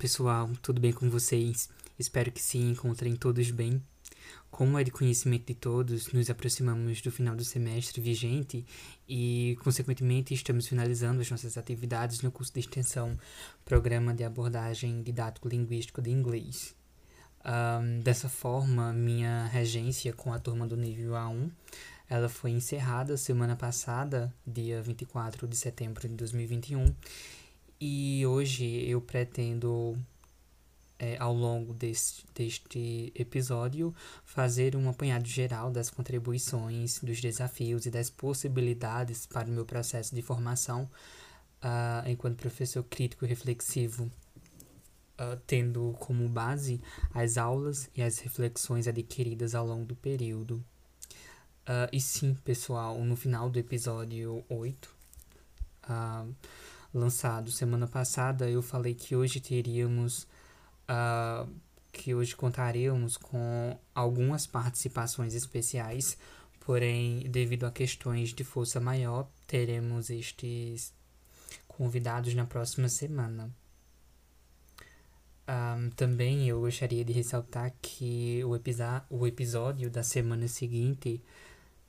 pessoal, tudo bem com vocês? Espero que se encontrem todos bem. Como é de conhecimento de todos, nos aproximamos do final do semestre vigente e, consequentemente, estamos finalizando as nossas atividades no curso de extensão Programa de Abordagem Didático-Linguístico de Inglês. Um, dessa forma, minha regência com a turma do nível A1 ela foi encerrada semana passada, dia 24 de setembro de 2021, e hoje eu pretendo, é, ao longo deste, deste episódio, fazer um apanhado geral das contribuições, dos desafios e das possibilidades para o meu processo de formação uh, enquanto professor crítico e reflexivo. Uh, tendo como base as aulas e as reflexões adquiridas ao longo do período. Uh, e sim, pessoal, no final do episódio 8, uh, lançado semana passada, eu falei que hoje teríamos. Uh, que hoje contaremos com algumas participações especiais, porém, devido a questões de força maior, teremos estes convidados na próxima semana. Um, também eu gostaria de ressaltar que o, o episódio da semana seguinte,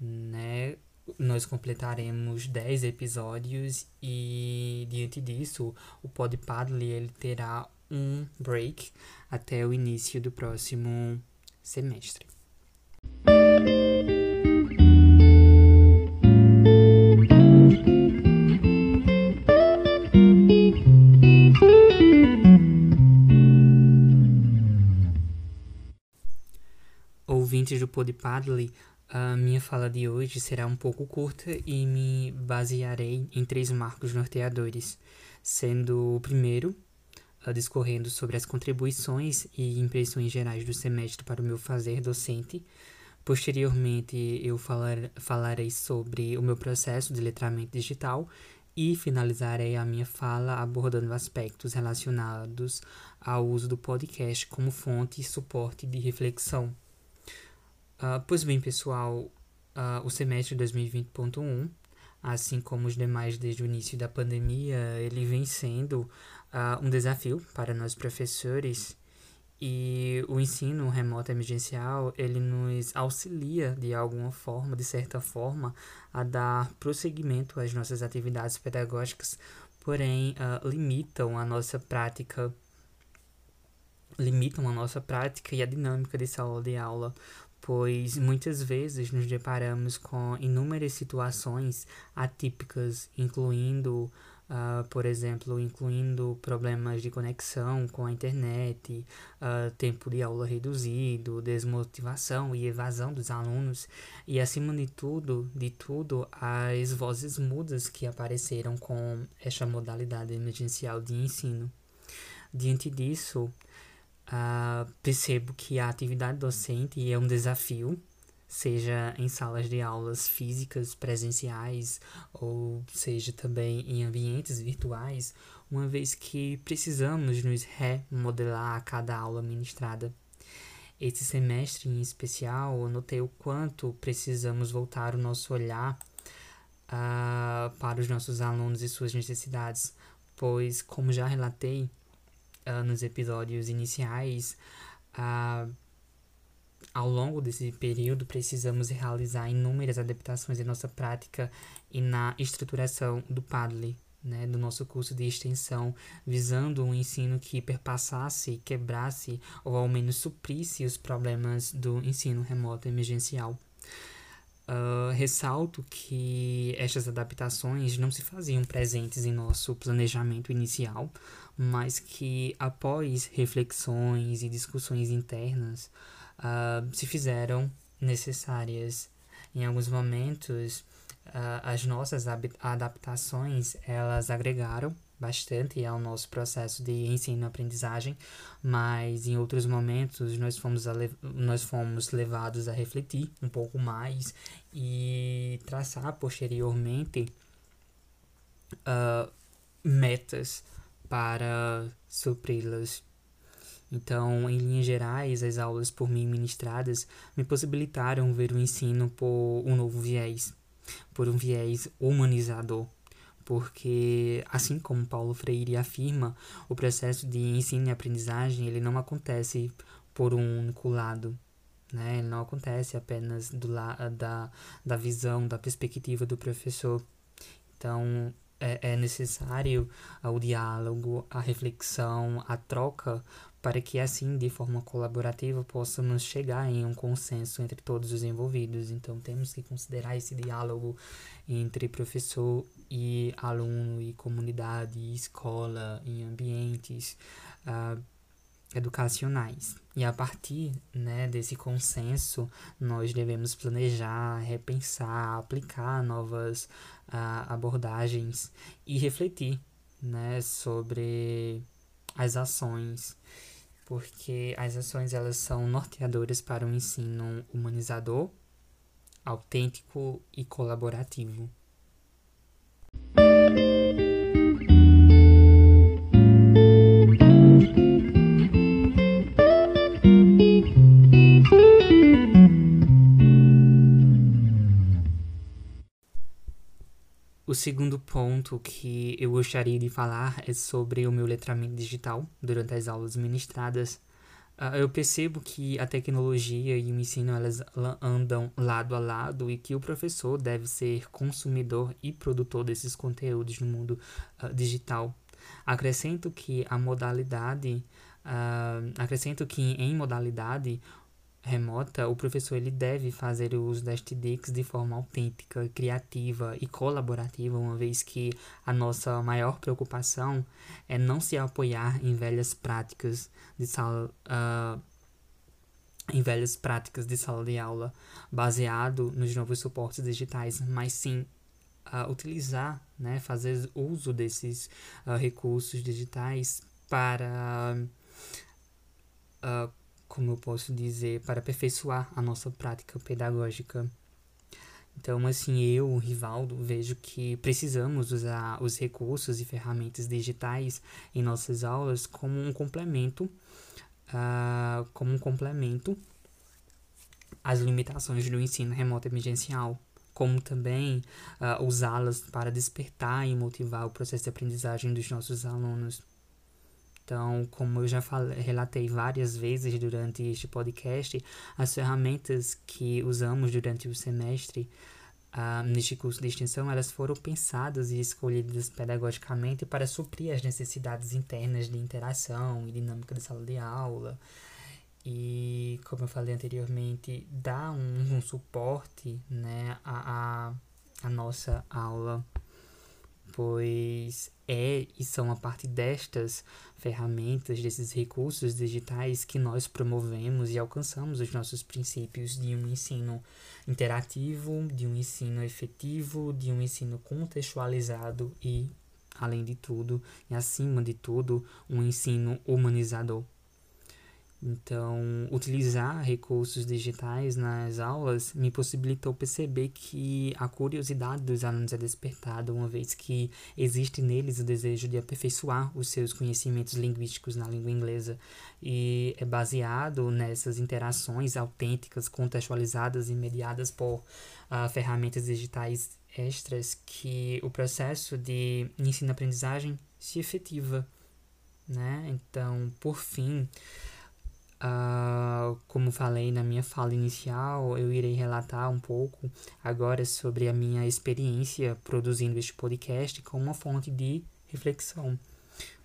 né, nós completaremos 10 episódios e diante disso o Pod Paddle ele terá um break até o início do próximo semestre. Ouvintes do Pod Paddle, a minha fala de hoje será um pouco curta e me basearei em três marcos norteadores, sendo o primeiro, discorrendo sobre as contribuições e impressões gerais do semestre para o meu fazer docente. Posteriormente, eu falar, falarei sobre o meu processo de letramento digital e finalizarei a minha fala abordando aspectos relacionados ao uso do podcast como fonte e suporte de reflexão. Uh, pois bem, pessoal, uh, o semestre 2020.1, assim como os demais desde o início da pandemia, ele vem sendo uh, um desafio para nós professores e o ensino remoto emergencial, ele nos auxilia de alguma forma, de certa forma, a dar prosseguimento às nossas atividades pedagógicas, porém limitam a nossa prática limitam a nossa prática e a dinâmica de sala de aula, pois muitas vezes nos deparamos com inúmeras situações atípicas, incluindo, uh, por exemplo, incluindo problemas de conexão com a internet, uh, tempo de aula reduzido, desmotivação e evasão dos alunos, e acima de tudo, de tudo, as vozes mudas que apareceram com esta modalidade emergencial de ensino. Diante disso, uh, percebo que a atividade docente é um desafio, seja em salas de aulas físicas, presenciais, ou seja também em ambientes virtuais, uma vez que precisamos nos remodelar a cada aula ministrada. Esse semestre em especial, notei o quanto precisamos voltar o nosso olhar uh, para os nossos alunos e suas necessidades, pois, como já relatei, uh, nos episódios iniciais, uh, ao longo desse período, precisamos realizar inúmeras adaptações em nossa prática e na estruturação do Padlet, né, do nosso curso de extensão, visando um ensino que perpassasse, quebrasse ou ao menos suprisse os problemas do ensino remoto emergencial. Uh, ressalto que estas adaptações não se faziam presentes em nosso planejamento inicial, mas que após reflexões e discussões internas uh, se fizeram necessárias. Em alguns momentos, uh, as nossas adaptações elas agregaram bastante ao nosso processo de ensino-aprendizagem, mas em outros momentos nós fomos, nós fomos levados a refletir um pouco mais e traçar posteriormente uh, metas para supri-las. Então, em linhas gerais, as aulas por mim ministradas me possibilitaram ver o ensino por um novo viés, por um viés humanizador, porque assim como Paulo Freire afirma, o processo de ensino e aprendizagem ele não acontece por um único lado, né? Ele não acontece apenas do la da, da visão, da perspectiva do professor. Então, é, é necessário o diálogo, a reflexão, a troca para que assim, de forma colaborativa, possamos chegar em um consenso entre todos os envolvidos. Então, temos que considerar esse diálogo entre professor e aluno, e comunidade, e escola, em ambientes uh, educacionais. E a partir né, desse consenso, nós devemos planejar, repensar, aplicar novas uh, abordagens e refletir né, sobre as ações porque as ações elas são norteadoras para um ensino humanizador, autêntico e colaborativo. O segundo ponto que eu gostaria de falar é sobre o meu letramento digital durante as aulas ministradas. Uh, eu percebo que a tecnologia e o ensino elas andam lado a lado e que o professor deve ser consumidor e produtor desses conteúdos no mundo uh, digital. Acrescento que a modalidade, uh, acrescento que em modalidade remota, o professor ele deve fazer o uso das TDICs de forma autêntica, criativa e colaborativa, uma vez que a nossa maior preocupação é não se apoiar em velhas práticas de sala, uh, em velhas práticas de sala de aula, baseado nos novos suportes digitais, mas sim uh, utilizar, né, fazer uso desses uh, recursos digitais para como eu posso dizer, para aperfeiçoar a nossa prática pedagógica. Então, assim, eu, Rivaldo, vejo que precisamos usar os recursos e ferramentas digitais em nossas aulas como um complemento, uh, como um complemento às limitações do ensino remoto emergencial, como também uh, usá-las para despertar e motivar o processo de aprendizagem dos nossos alunos. Então, como eu já falei, relatei várias vezes durante este podcast, as ferramentas que usamos durante o semestre uh, neste curso de extensão, elas foram pensadas e escolhidas pedagogicamente para suprir as necessidades internas de interação e dinâmica da sala de aula. E, como eu falei anteriormente, dar um, um suporte né, à, à nossa aula pois é e são a partir destas ferramentas, desses recursos digitais que nós promovemos e alcançamos os nossos princípios de um ensino interativo, de um ensino efetivo, de um ensino contextualizado e, além de tudo, e acima de tudo, um ensino humanizador. Então, utilizar recursos digitais nas aulas me possibilitou perceber que a curiosidade dos alunos é despertada, uma vez que existe neles o desejo de aperfeiçoar os seus conhecimentos linguísticos na língua inglesa. E é baseado nessas interações autênticas, contextualizadas e mediadas por uh, ferramentas digitais extras que o processo de ensino-aprendizagem se efetiva. Né? Então, por fim. Uh, como falei na minha fala inicial, eu irei relatar um pouco agora sobre a minha experiência produzindo este podcast como uma fonte de reflexão.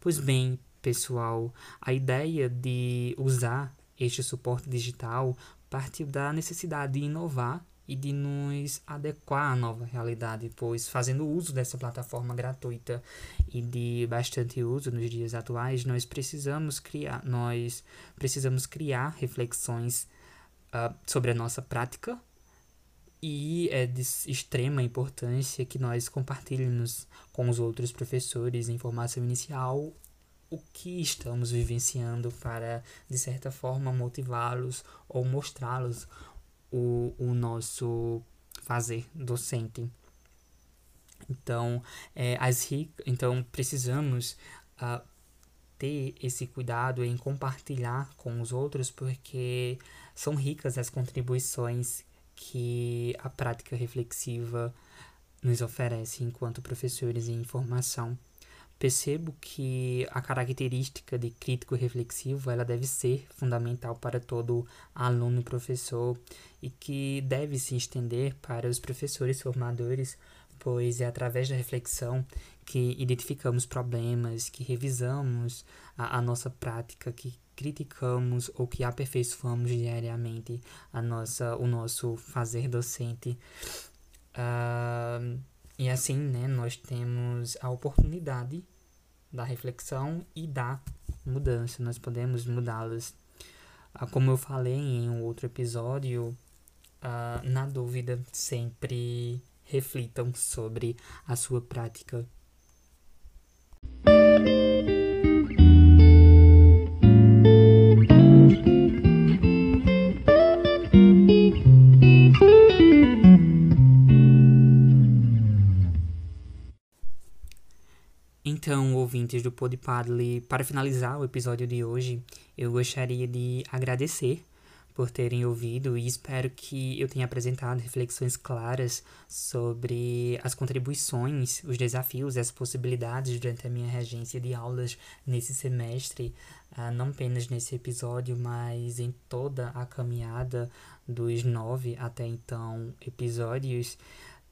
Pois bem, pessoal, a ideia de usar este suporte digital partiu da necessidade de inovar e de nos adequar à nova realidade, pois fazendo uso dessa plataforma gratuita e de bastante uso nos dias atuais, nós precisamos criar, nós precisamos criar reflexões uh, sobre a nossa prática e é de extrema importância que nós compartilhemos com os outros professores em formação inicial o que estamos vivenciando para, de certa forma, motivá-los ou mostrá-los o, o nosso fazer docente. Então, é, as então precisamos uh, ter esse cuidado em compartilhar com os outros, porque são ricas as contribuições que a prática reflexiva nos oferece enquanto professores em formação. Percebo que a característica de crítico reflexivo ela deve ser fundamental para todo aluno e professor e que deve se estender para os professores formadores, pois é através da reflexão que identificamos problemas, que revisamos a, a nossa prática, que criticamos ou que aperfeiçoamos diariamente a nossa, o nosso fazer docente. Uh, e assim, né, nós temos a oportunidade da reflexão e da mudança, nós podemos mudá-las. Uh, como eu falei em um outro episódio, uh, na dúvida, sempre reflitam sobre a sua prática ouvintes do Podpadley, para finalizar o episódio de hoje, eu gostaria de agradecer por terem ouvido e espero que eu tenha apresentado reflexões claras sobre as contribuições, os desafios e as possibilidades durante a minha regência de aulas nesse semestre, uh, não apenas nesse episódio, mas em toda a caminhada dos nove até então episódios.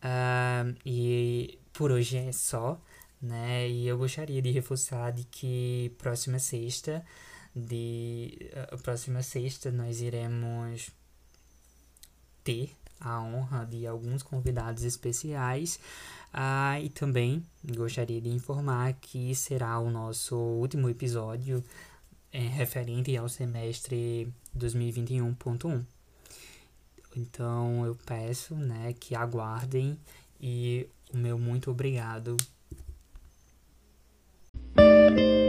Uh, e por hoje é só né? E eu gostaria de reforçar de que próxima sexta, de a próxima sexta nós iremos ter a honra de alguns convidados especiais. Ah, e também gostaria de informar que será o nosso último episódio é, referente ao semestre 2021.1. Então eu peço né, que aguardem e o meu muito obrigado Thank you.